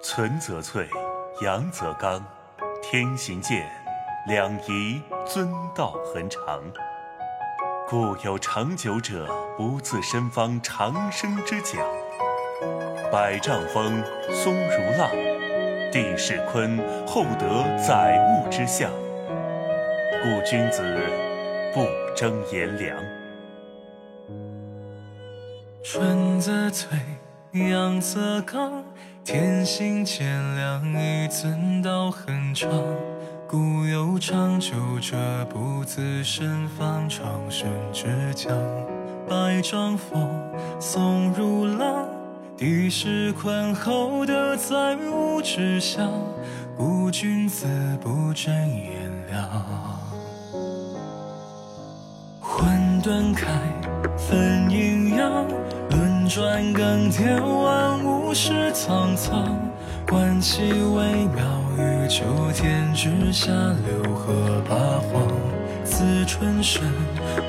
存则粹，阳则刚，天行健，两仪遵道恒长。故有长久者不自生方长生之讲。百丈峰松如浪，地势坤厚德载物之象。故君子不争炎凉。春则粹，阳则刚，天行健，两仪遵道恒长。故有长久者不自生方长生之讲。百丈峰松如浪，地势宽厚德载物之象。故君子不争炎凉。混沌开，分阴，转更迭，万物是苍苍。观其微妙，于九天之下，六合八荒。自春生，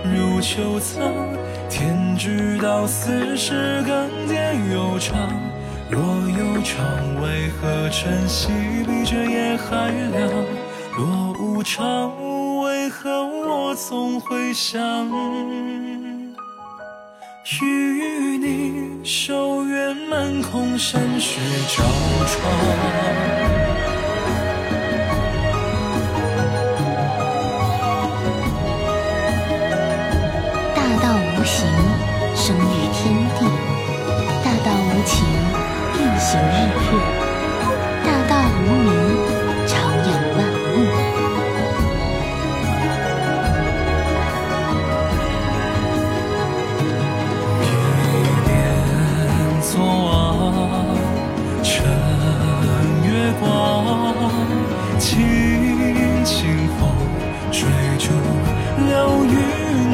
入秋藏，天之道，四时更迭悠长。若有常，为何晨曦比这夜还凉？若无常，为何我总会想？与你守月满空，山雪照窗。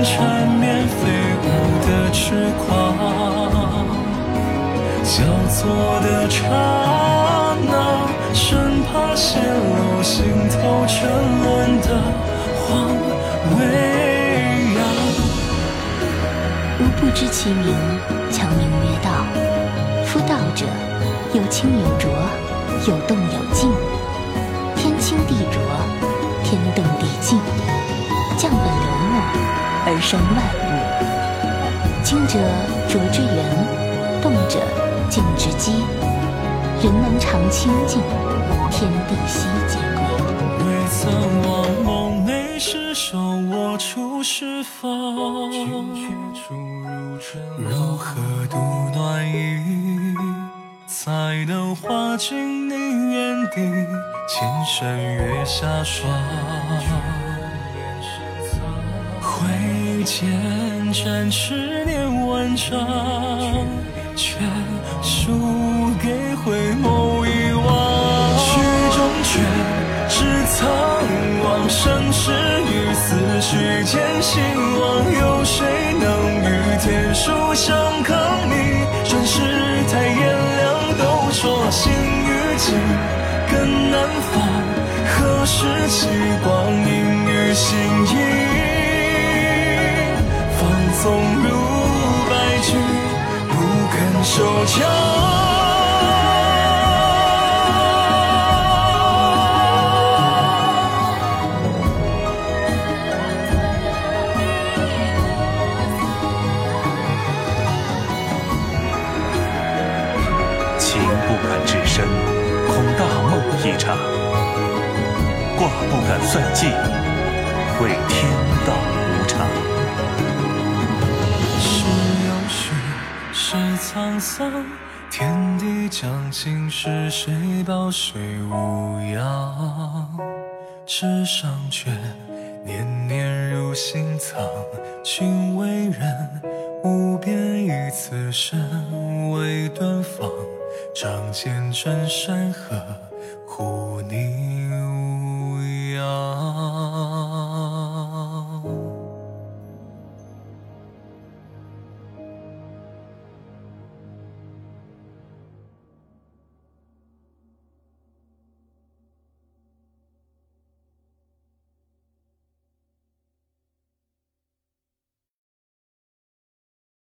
缠绵飞舞的痴狂。交错的刹那，生怕泄露心头沉沦的荒微扬。吾不知其名，强名曰道。夫道者，有清有浊，有动有静。天清地浊，天动地静，降本流末，而生万物。清者浊之源，动者静之基。人能常清静，天地悉皆归。未曾忘梦寐时手握出师方，如何度暖意，才能化尽你眼底千山月下霜？剑斩痴念万丈，却输给回眸一望。曲中却只苍茫，生死于死虚间兴亡。有谁能与天书相抗逆？转世太炎凉，都说心与境更难防。何时起光阴与心意？纵如白驹，不肯收脚。情不敢至深，恐大梦一场；卦不敢算尽，谓天沧桑，天地将尽，是谁抱谁无恙？纸上卷，年年入心藏。君为人，无边以此身为敦芳。仗剑镇山河，护你。